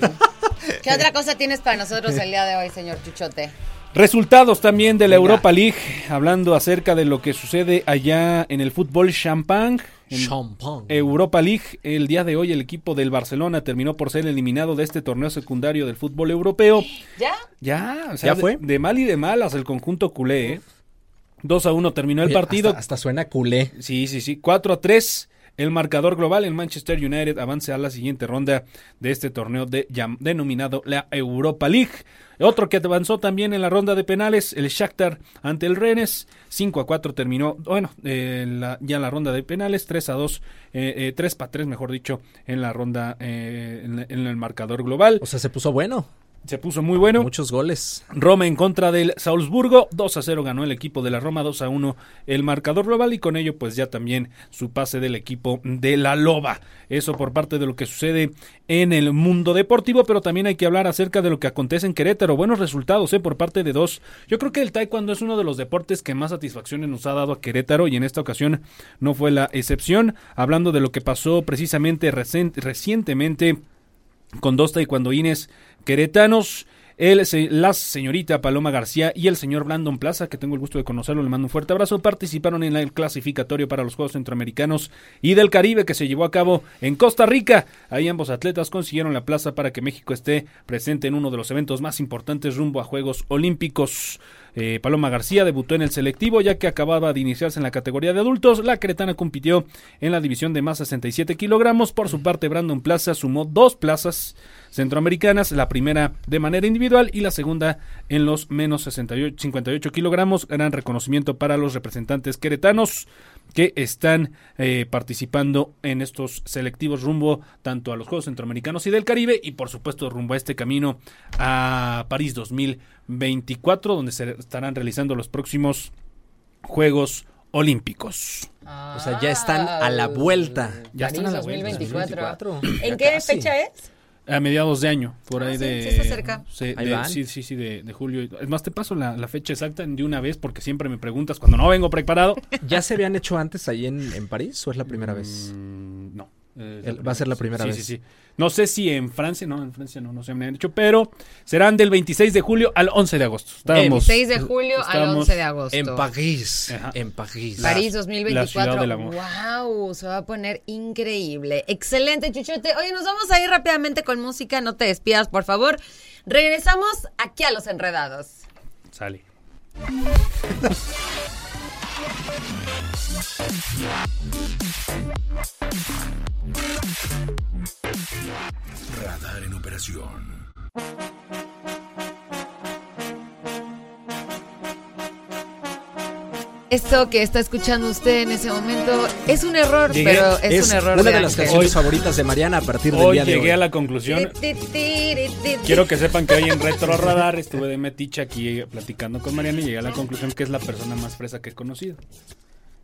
¿Qué otra cosa tienes para nosotros el día de hoy, señor Chuchote? Resultados también de la Europa League, hablando acerca de lo que sucede allá en el fútbol champán. Champán. Europa League, el día de hoy el equipo del Barcelona terminó por ser eliminado de este torneo secundario del fútbol europeo. ¿Ya? Ya, o sea, ¿Ya fue? De, mal y de malas el conjunto culé, ¿eh? 2 a 1 terminó el partido. Hasta, suena culé. Sí, sí, sí. 4 a 3 el marcador global. El Manchester United avanza a la siguiente ronda de este torneo de, denominado la Europa League. Otro que avanzó también en la ronda de penales, el Shakhtar ante el Rennes, 5 a 4 terminó, bueno, eh, ya la ronda de penales, 3 a 2, eh, 3 para 3 mejor dicho, en la ronda, eh, en, en, el marcador global. O sea, se puso bueno se puso muy bueno. Muchos goles. Roma en contra del Salzburgo, 2 a 0 ganó el equipo de la Roma, 2 a 1 el marcador global y con ello pues ya también su pase del equipo de la Loba. Eso por parte de lo que sucede en el mundo deportivo, pero también hay que hablar acerca de lo que acontece en Querétaro. Buenos resultados ¿eh? por parte de dos. Yo creo que el taekwondo es uno de los deportes que más satisfacciones nos ha dado a Querétaro y en esta ocasión no fue la excepción. Hablando de lo que pasó precisamente recientemente con dos taekwondoines queretanos. El, la señorita Paloma García y el señor Brandon Plaza, que tengo el gusto de conocerlo, le mando un fuerte abrazo, participaron en el clasificatorio para los Juegos Centroamericanos y del Caribe que se llevó a cabo en Costa Rica. Ahí ambos atletas consiguieron la plaza para que México esté presente en uno de los eventos más importantes rumbo a Juegos Olímpicos. Eh, Paloma García debutó en el selectivo ya que acababa de iniciarse en la categoría de adultos. La cretana compitió en la división de más 67 kilogramos. Por su parte, Brandon Plaza sumó dos plazas centroamericanas, la primera de manera individual y la segunda en los menos 68, 58 kilogramos. Gran reconocimiento para los representantes queretanos que están eh, participando en estos selectivos rumbo tanto a los Juegos Centroamericanos y del Caribe y por supuesto rumbo a este camino a París 2024 donde se estarán realizando los próximos Juegos Olímpicos. o sea, ya están a la vuelta. Ya están a la 2024. ¿En qué fecha es? A mediados de año, por ah, ahí de... Sí, está cerca. sí, sí, sí, de, de, julio. Es más, te paso la, la, fecha exacta de una vez porque siempre me preguntas cuando no vengo preparado. ¿Ya se habían hecho antes ahí en, en París o es la primera vez? No. va a ser la primera vez. Sí, sí, sí. No sé si en Francia, no, en Francia no, no se me han hecho, pero serán del 26 de julio al 11 de agosto. Estamos, 26 de julio al 11 de agosto. En París. En París. París 2024. wow, se va a poner increíble. Excelente, Chuchote. Oye, nos vamos a ir rápidamente con música, no te despidas, por favor. Regresamos aquí a Los Enredados. Sale. Radar en operación. Esto que está escuchando usted en ese momento es un error, pero es, un error. Una de, las canciones favoritas de Mariana a partir del día de hoy. llegué a la conclusión. Quiero que sepan que hoy en Retro Radar estuve de metiche aquí platicando con Mariana y llegué a la conclusión que es la persona más fresa que he conocido.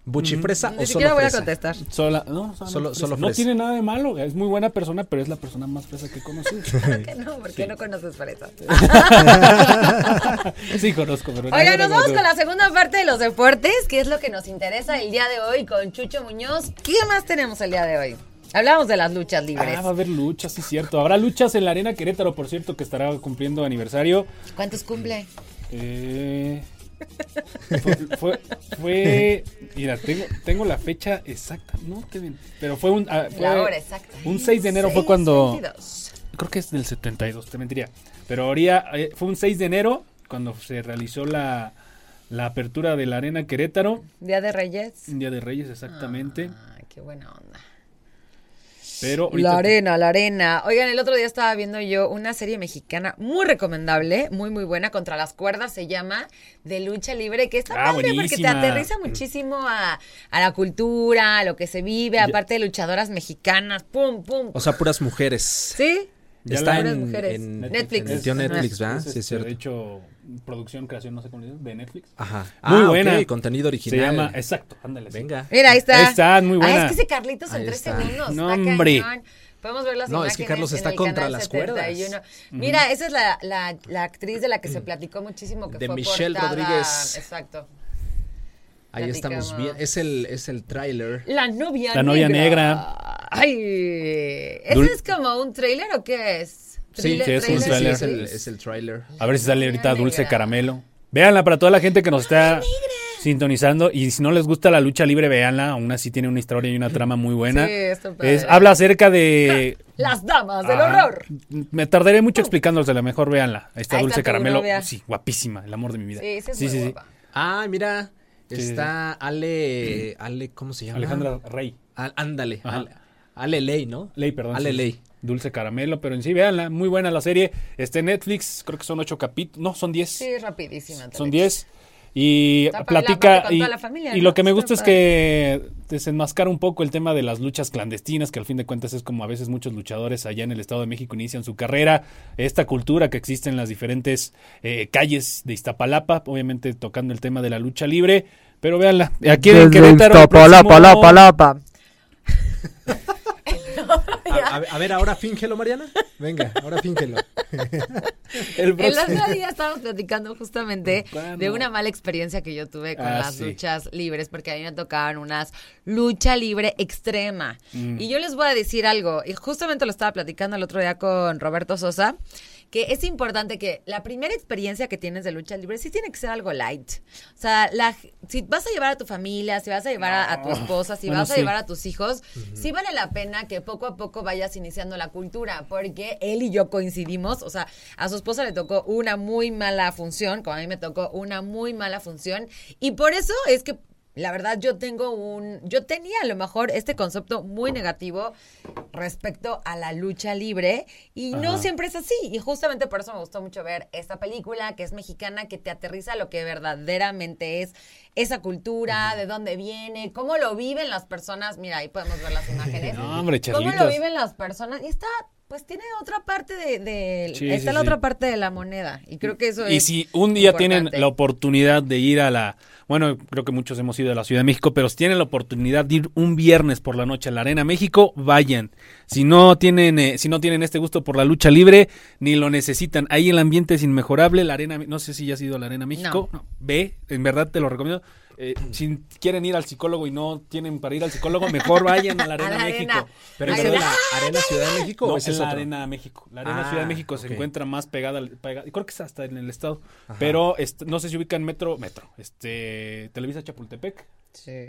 ¿Buchifresa mm, o Ni solo voy a contestar. Sola, no, solo, solo No tiene nada de malo, es muy buena persona, pero es la persona más fresa que he conocido. ¿Por qué no? ¿Por qué no conoces fresa? sí, conozco, pero Oiga, nos vamos con la segunda parte de los deportes, que es lo que nos interesa el día de hoy con Chucho Muñoz. ¿Qué más tenemos el día de hoy? Hablamos de las luchas libres. Ah, va a haber luchas, sí, cierto. Habrá luchas en la Arena Querétaro, por cierto, que estará cumpliendo aniversario. ¿Cuántos cumple? Eh, fue, fue, mira, tengo, tengo la fecha exacta, no te pero fue un ah, la hora exacta. Un 6 de enero fue cuando creo que es del 72, te mentiría. Pero ahora eh, fue un 6 de enero cuando se realizó la, la apertura de la Arena Querétaro. Día de Reyes. Día de Reyes, exactamente. Ah, qué buena onda la arena, la arena. Oigan, el otro día estaba viendo yo una serie mexicana muy recomendable, muy, muy buena, contra las cuerdas, se llama De Lucha Libre, que está ah, padre porque te aterriza muchísimo a, la cultura, a lo que se vive, aparte de luchadoras mexicanas, pum, pum. O sea, puras mujeres. Sí. Ya está en, Netflix. En Netflix, ¿verdad? Sí, es cierto. De hecho, producción, creación, no sé cómo de Netflix. Ajá. Muy ah, buena. contenido original. Se llama, exacto, ándale. Venga. Mira, ahí está. Está muy buena. Ah, es que ese Carlitos en tres segundos. No, hombre. Podemos ver las no, imágenes. es que Carlos está contra las cuerdas. Mira, esa es la, la, la, actriz de la que se platicó muchísimo. Que de fue Michelle Rodríguez. Exacto. Ahí estamos bien. Es el, es el tráiler. La novia La novia negra. Ay. ¿Ese es como un tráiler o qué es? Sí, sí, es un tráiler. es el, tráiler. A ver si sale ahorita Dulce Caramelo. Véanla para toda la gente que nos está sintonizando. Y si no les gusta la lucha libre, véanla. Aún así tiene una historia y una trama muy buena. Sí, es, habla acerca de. Las damas del horror. Me tardaré mucho explicándosela. Mejor véanla. Ahí está Dulce Caramelo. Sí, guapísima. El amor de mi vida. Sí, sí, sí. sí, Ah, mira. Está Ale. Ale, ¿cómo se llama? Alejandra Rey. ándale. Ale, Ley, ¿no? Ley, perdón. Ale Ley. Dulce Caramelo, pero en sí, véanla, muy buena la serie. Está en Netflix, creo que son ocho capítulos, no, son diez. Sí, rapidísima. Son diez. Y platica. Y, y lo que me gusta es que desenmascara un poco el tema de las luchas clandestinas, que al fin de cuentas es como a veces muchos luchadores allá en el Estado de México inician su carrera. Esta cultura que existe en las diferentes eh, calles de Iztapalapa, obviamente tocando el tema de la lucha libre. Pero véanla, aquí en Querétaro. Iztapalapa, a, ver, ahora fíngelo, Mariana. Venga, ahora fíngelo. El, otro día estábamos platicando justamente de una mala experiencia que yo tuve con ah, las luchas libres, porque a mí me tocaban unas lucha libre extrema. Mm. Y yo les voy a decir algo, y justamente lo estaba platicando el otro día con Roberto Sosa que es importante que la primera experiencia que tienes de lucha libre sí tiene que ser algo light. O sea, la, si vas a llevar a tu familia, si vas a llevar a, tu esposa, si vas a llevar a tus hijos, sí vale la pena que poco a poco vayas iniciando la cultura, porque él y yo coincidimos, o sea, a su esposa le tocó una muy mala función, como a mí me tocó una muy mala función, y por eso es que la verdad, yo tengo un. Yo tenía a lo mejor este concepto muy negativo respecto a la lucha libre. Y no siempre es así. Y justamente por eso me gustó mucho ver esta película, que es mexicana, que te aterriza lo que verdaderamente es esa cultura, de dónde viene, cómo lo viven las personas. Mira, ahí podemos ver las imágenes. No, hombre, Cómo lo viven las personas. Y está pues tiene otra parte de, está la otra parte de la moneda y creo que eso y si un día tienen la oportunidad de ir a la bueno creo que muchos hemos ido a la Ciudad de México pero si tienen la oportunidad de ir un viernes por la noche a la Arena México vayan. Si no tienen eh, si no tienen este gusto por la lucha libre ni lo necesitan. Ahí el ambiente es inmejorable. La arena no sé si ya has ido a la Arena México. Ve en verdad te lo recomiendo eh, si quieren ir al psicólogo y no tienen para ir al psicólogo, mejor vayan a la Arena México. ¿Pero es la Arena Ciudad de México no, es la Arena México. La Arena Ciudad de ah, México se encuentra más pegada, pegada, creo que es hasta en el estado, pero este, no sé si ubican Metro, Metro, este, Televisa Chapultepec.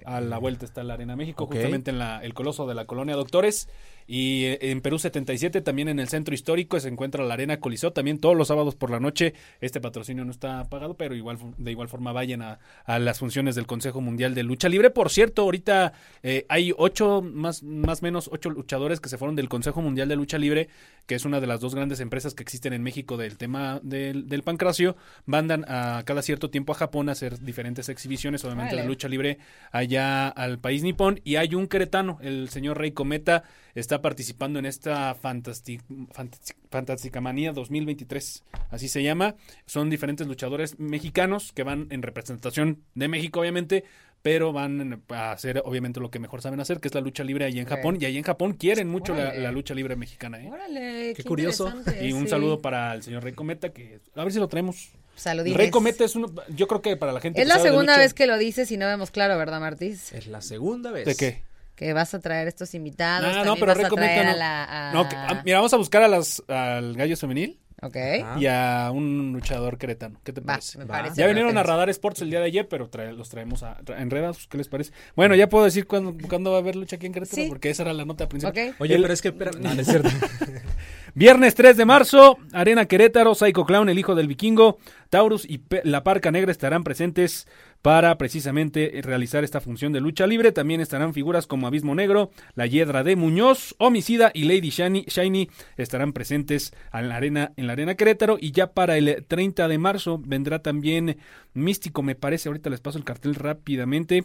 A la vuelta está la Arena México, justamente en la, el coloso de la colonia Doctores. Y en Perú 77, también en el centro histórico, se encuentra la Arena Coliseo. También todos los sábados por la noche. Este patrocinio no está pagado, pero igual de igual forma vayan a, las funciones del Consejo Mundial de Lucha Libre. Por cierto, ahorita eh, hay ocho, más más menos ocho luchadores que se fueron del Consejo Mundial de Lucha Libre, que es una de las dos grandes empresas que existen en México del tema del, del pancracio. Mandan a cada cierto tiempo a Japón a hacer diferentes exhibiciones, obviamente la lucha libre allá al país nipón. Y hay un queretano, el señor Rey Cometa está participando en esta Fantástica Manía 2023, así se llama. Son diferentes luchadores mexicanos que van en representación de México, obviamente, pero van a hacer obviamente lo que mejor saben hacer, que es la lucha libre ahí en Japón. Y ahí en Japón quieren mucho la, lucha libre mexicana. ¿eh? Órale, qué, curioso. Y un saludo para el señor Rey Cometa, que a ver si lo traemos. Saludines. Rey Cometa es uno, yo creo que para la gente... Es la segunda vez que lo dices y no vemos claro, ¿verdad, Martís? Es la segunda vez. ¿De qué? Que vas a traer estos invitados. Ah, no, pero vas a traer a la, ah, mira, vamos a buscar a las, al gallo femenil. Ok. Y a un luchador queretano. ¿Qué te parece? me parece ya vinieron a Radar Sports el día de ayer, pero los traemos a, enredados. ¿Qué les parece? Bueno, ya puedo decir cuándo, cuándo va a haber lucha aquí en Querétaro, porque esa era la nota principal. Oye, pero es que, no, es cierto. Viernes 3 de marzo, Arena Querétaro, Psycho Clown, el hijo del vikingo, Taurus y La Parca Negra estarán presentes para precisamente realizar esta función de lucha libre. También estarán figuras como Abismo Negro, La Hiedra de Muñoz, Homicida y Lady Shiny, Shiny estarán presentes en la arena en la arena Querétaro y ya para el 30 de marzo vendrá también Místico, me parece, ahorita les paso el cartel rápidamente.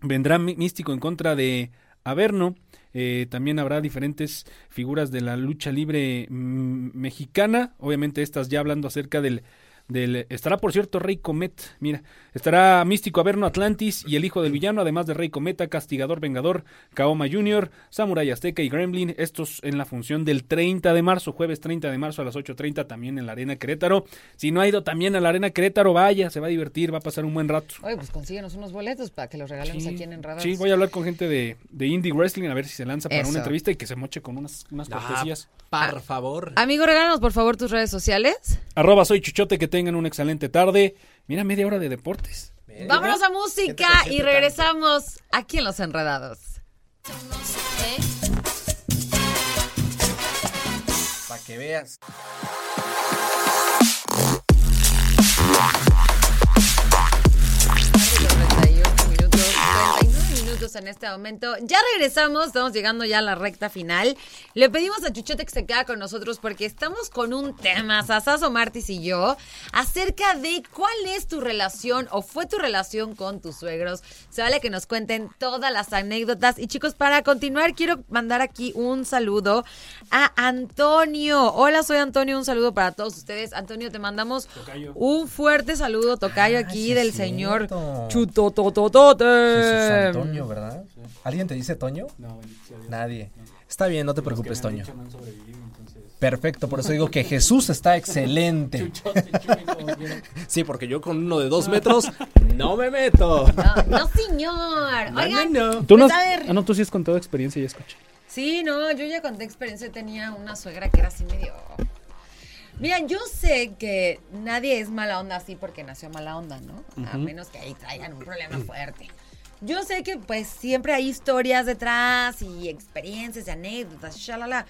Vendrá Místico en contra de Averno. Eh, también habrá diferentes figuras de la lucha libre mm, mexicana. Obviamente estas ya hablando acerca del estará por cierto Rey Comet, mira, estará Místico Averno Atlantis y el hijo del villano, además de Rey Cometa, Castigador Vengador, Kaoma Jr., Samurai Azteca y Gremlin, estos en la función del 30 de marzo, jueves 30 de marzo a las 8.30 también en la Arena Querétaro. Si no ha ido también a la Arena Querétaro, vaya, se va a divertir, va a pasar un buen rato. Oye, pues consíguenos unos boletos para que los regalemos aquí en Enradados. Sí, voy a hablar con gente de, Indie Wrestling a ver si se lanza para una entrevista y que se moche con unas, unas ah, cortesías. Por favor. Amigo, regálanos por favor tus redes sociales. Arroba soy Chuchote, que tengan una excelente tarde. Mira, media hora de deportes. Vámonos a música y regresamos aquí en Los Enredados. Para que veas. En este momento. Ya regresamos, estamos llegando ya a la recta final. Le pedimos a Chuchote que se quede con nosotros porque estamos con un tema, Sasazo Martis y yo, acerca de cuál es tu relación o fue tu relación con tus suegros. Se vale que nos cuenten todas las anécdotas. Y chicos, para continuar, quiero mandar aquí un saludo a Antonio. Hola, soy Antonio, un saludo para todos ustedes. Antonio, te mandamos un fuerte saludo, Tocayo, ah, aquí del señor Chutotototote. Antonio, ¿verdad? ¿Alguien te dice Toño? No, nadie. Está bien, no te preocupes, Toño. Perfecto, por eso digo que Jesús está excelente. sí, porque yo con uno de dos metros no me meto. No, señor. Oigan, no, ¿Tú no, pues, ah, no, tú sí has contado experiencia y escuché. Sí, no, yo ya conté experiencia. Tenía una suegra que era así medio. Mira, yo sé que nadie es mala onda así porque nació mala onda, ¿no? A menos que ahí traigan un problema fuerte. Yo sé que pues siempre hay historias detrás y experiencias y anécdotas, shalala,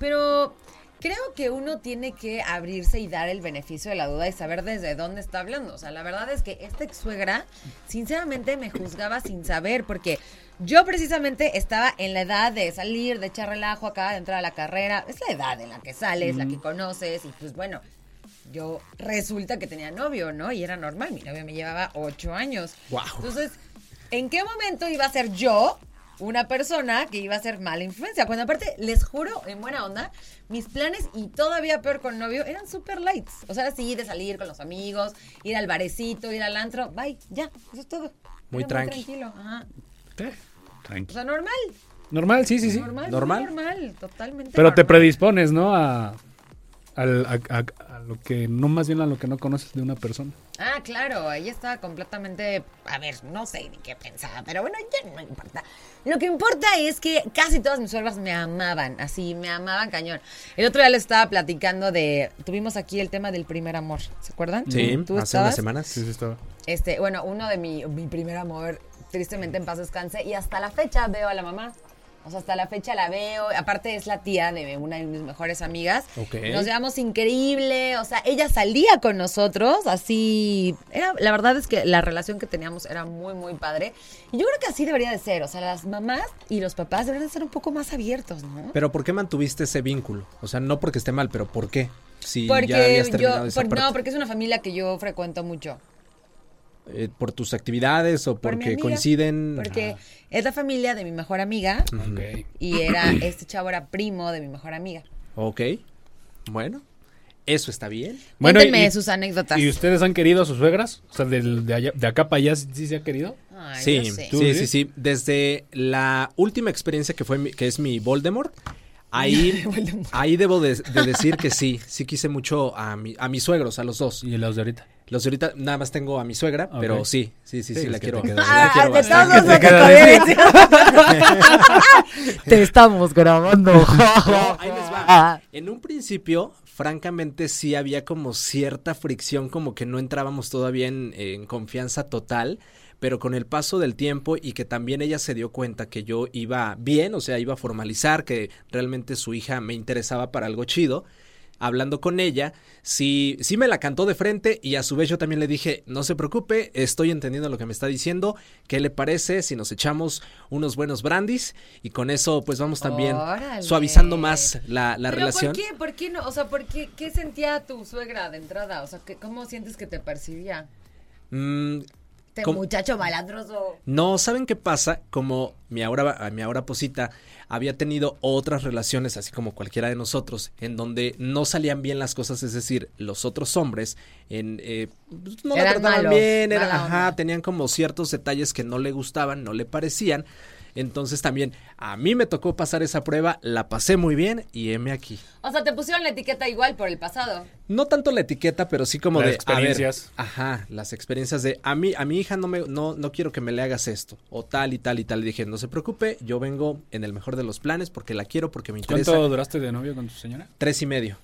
pero creo que uno tiene que abrirse y dar el beneficio de la duda y saber desde dónde está hablando. O sea, la verdad es que esta ex suegra, sinceramente, me juzgaba sin saber, porque yo precisamente estaba en la edad de salir, de echar relajo acá, de entrar a la carrera. Es la edad en la que sales, la que conoces, y pues bueno, yo resulta que tenía novio, ¿no? Y era normal, mi novio me llevaba ocho años. Wow. Entonces ¿en qué momento iba a ser yo una persona que iba a ser mala influencia. Cuando aparte, les juro, en buena onda, mis planes y todavía peor con novio eran super lights. O sea, así de salir con los amigos, ir al barecito, ir al antro, bye, ya, eso es todo. Muy, tranquilo. Ajá. Tranquilo. O sea, normal. Normal, sí, sí, sí. Normal, Normal. normal, totalmente. Pero te predispones, ¿no? A, al- a, a- a lo que, no más bien a lo que no conoces de una persona. Ah, claro, ella estaba completamente, a ver, no sé ni qué pensaba, pero bueno, ya no importa. Lo que importa es que casi todas mis suegras me amaban, así, me amaban cañón. El otro día les estaba platicando de, tuvimos aquí el tema del primer amor, ¿se acuerdan? Sí, ¿Tú hace estabas? unas semanas. Sí, sí, estaba. Este, bueno, uno de mi, mi primer amor, tristemente en paz descanse, y hasta la fecha veo a la mamá. O sea, hasta la fecha la veo. Aparte es la tía de una de mis mejores amigas. Nos llevamos increíble. O sea, ella salía con nosotros. Así. Era, la verdad es que la relación que teníamos era muy, muy padre. Y yo creo que así debería de ser. O sea, las mamás y los papás deberían de ser un poco más abiertos, ¿no? Pero ¿por qué mantuviste ese vínculo? O sea, no porque esté mal, pero ¿por qué? Si porque ya habías yo. terminado esa por- parte. no, porque es una familia que yo frecuento mucho. Eh, ¿Por tus actividades o Por porque amiga, coinciden? Porque es la familia de mi mejor amiga. Ok. Y era, este chavo era primo de mi mejor amiga. Ok. Bueno, eso está bien. Cuéntenme y- sus anécdotas. ¿Y ustedes han querido a sus suegras? O sea, del- de, allá- de acá para allá, ¿sí se ha querido? Ay, Sí, yo sé. ¿Tú, sí, sí? sí, sí. Desde la última experiencia que fue mi- que es mi Voldemort, ahí, ahí debo de, de decir que sí, sí quise mucho a, mi, a mis suegros, a los dos. Y los de ahorita. Los de ahorita nada más tengo a mi suegra, pero sí, sí, sí, sí, Sí, la quiero. te la Ah, quiero Te te queda Te estamos grabando. No, ahí les va. En un principio, francamente, sí había como cierta fricción, como que no entrábamos todavía en, en confianza total, pero con el paso del tiempo y que también ella se dio cuenta que yo iba bien, o sea, iba a formalizar, que realmente su hija me interesaba para algo chido. Hablando con ella, sí, sí me la cantó de frente y a su vez yo también le dije, no se preocupe, estoy entendiendo lo que me está diciendo, ¿qué le parece si nos echamos unos buenos brandis? Y con eso pues vamos también Órale. suavizando más la, la Pero relación. ¿por qué? ¿Por qué no? O sea, ¿por qué, qué sentía tu suegra de entrada? O sea, ¿qué- ¿cómo sientes que te percibía? Mm, Este muchacho malandroso. no, ¿saben qué pasa? Como mi ahora, mi ahora posita había tenido otras relaciones, así como cualquiera de nosotros, en donde no salían bien las cosas, es decir, los otros hombres en, eh, pues, no la trataban malos, bien, era- ajá, tenían como ciertos detalles que no le gustaban, no le parecían. Entonces también a mí me tocó pasar esa prueba, la pasé muy bien y heme aquí. O sea, te pusieron la etiqueta igual por el pasado. No tanto la etiqueta, pero sí como Las de a ver, experiencias. ajá, las experiencias de a mí, a mi hija no me, no, no quiero que me le hagas esto, o tal y tal y tal. Y dije, no se preocupe, yo vengo en el mejor de los planes porque la quiero, porque me interesa. ¿Cuánto duraste de novio con tu señora? Tres y medio.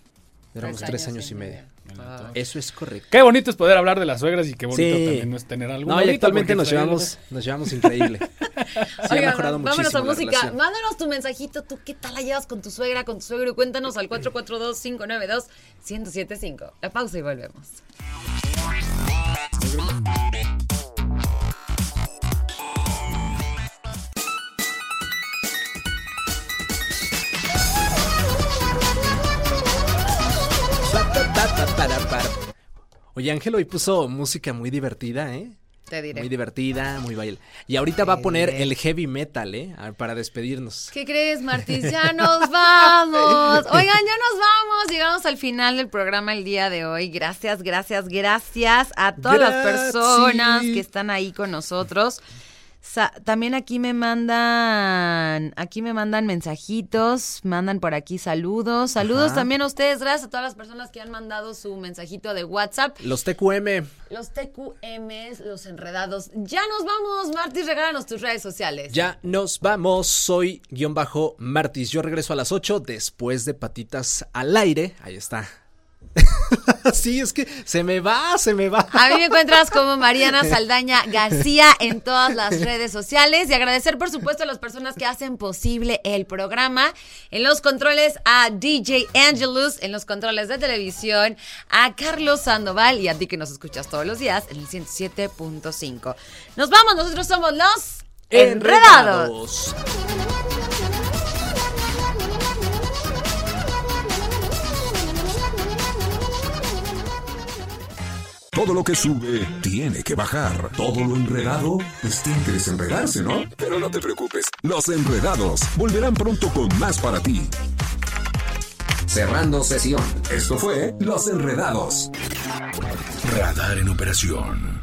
Duramos tres, años, y medio. Ah. Eso es correcto. Qué bonito es poder hablar de las suegras y qué bonito Sí. también es tener algo. No, y actualmente nos llevamos, nos llevamos increíble. Sí, ha Oigan, mejorado vámonos muchísimo a música. Mándanos tu mensajito. ¿Tú qué tal la llevas con tu suegra, con tu suegro? Cuéntanos al 442-592-1075. La pausa y volvemos. Oye, Ángel hoy puso música muy divertida, ¿eh? Te diré. Muy divertida, muy baile. Y ahorita va a poner el heavy metal, ¿eh? Para despedirnos. ¿Qué crees, Martis? Ya nos vamos. Oigan, ya nos vamos. Llegamos al final del programa el día de hoy. Gracias, gracias, gracias a todas las personas que están ahí con nosotros. Sa- también aquí me mandan, aquí me mandan mensajitos, mandan por aquí saludos. Saludos Ajá. también a ustedes, gracias a todas las personas que han mandado su mensajito de WhatsApp. Los TQM. Los TQMs, los enredados. Ya nos vamos, Martis, regálanos tus redes sociales. Ya nos vamos. Soy guion bajo Martis. Yo regreso a las 8 después de patitas al aire. Ahí está. sí, es que se me va, se me va. A mí me encuentras como Mariana Saldaña García en todas las redes sociales y agradecer por supuesto a las personas que hacen posible el programa. En los controles a DJ Angelus, en los controles de televisión a Carlos Sandoval y a ti que nos escuchas todos los días en el 107.5. Nos vamos, nosotros somos los Enredados. Todo lo que sube tiene que bajar. Todo lo enredado, pues tiene que ¿no? Pero no te preocupes, los enredados volverán pronto con más para ti. Cerrando sesión. Esto fue Los Enredados. Radar en operación.